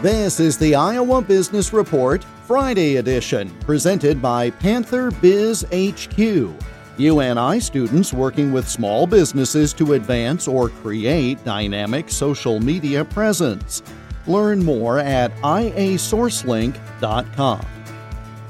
This is the Iowa Business Report Friday edition, presented by Panther Biz HQ. UNI students working with small businesses to advance or create dynamic social media presence. Learn more at iasourcelink.com.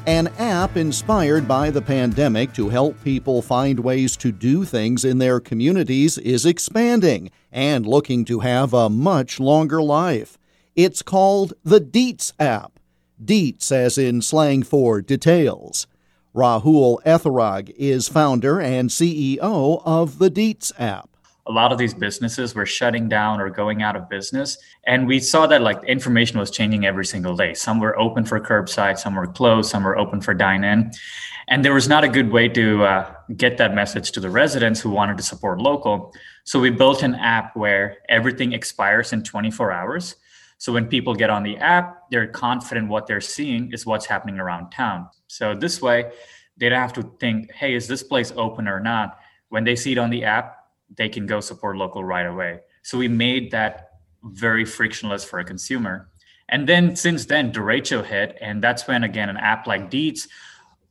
An app inspired by the pandemic to help people find ways to do things in their communities is expanding and looking to have a much longer life. It's called the Deets app. Deets, as in slang for details. Rahul Etharag is founder and CEO of the Deets app a lot of these businesses were shutting down or going out of business and we saw that like information was changing every single day some were open for curbside some were closed some were open for dine in and there was not a good way to uh, get that message to the residents who wanted to support local so we built an app where everything expires in 24 hours so when people get on the app they're confident what they're seeing is what's happening around town so this way they don't have to think hey is this place open or not when they see it on the app they can go support local right away. So we made that very frictionless for a consumer. And then since then, derecho hit, and that's when again an app like Deets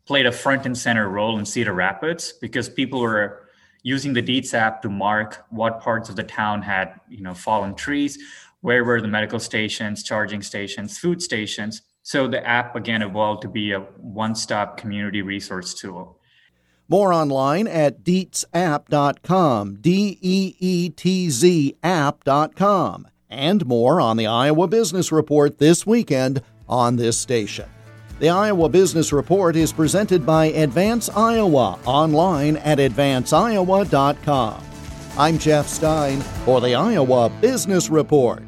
played a front and center role in Cedar Rapids because people were using the Deets app to mark what parts of the town had you know fallen trees, where were the medical stations, charging stations, food stations. So the app again evolved to be a one-stop community resource tool. More online at deetzapp.com, D E E T Z app.com, and more on the Iowa Business Report this weekend on this station. The Iowa Business Report is presented by Advance Iowa online at advanceiowa.com. I'm Jeff Stein for the Iowa Business Report.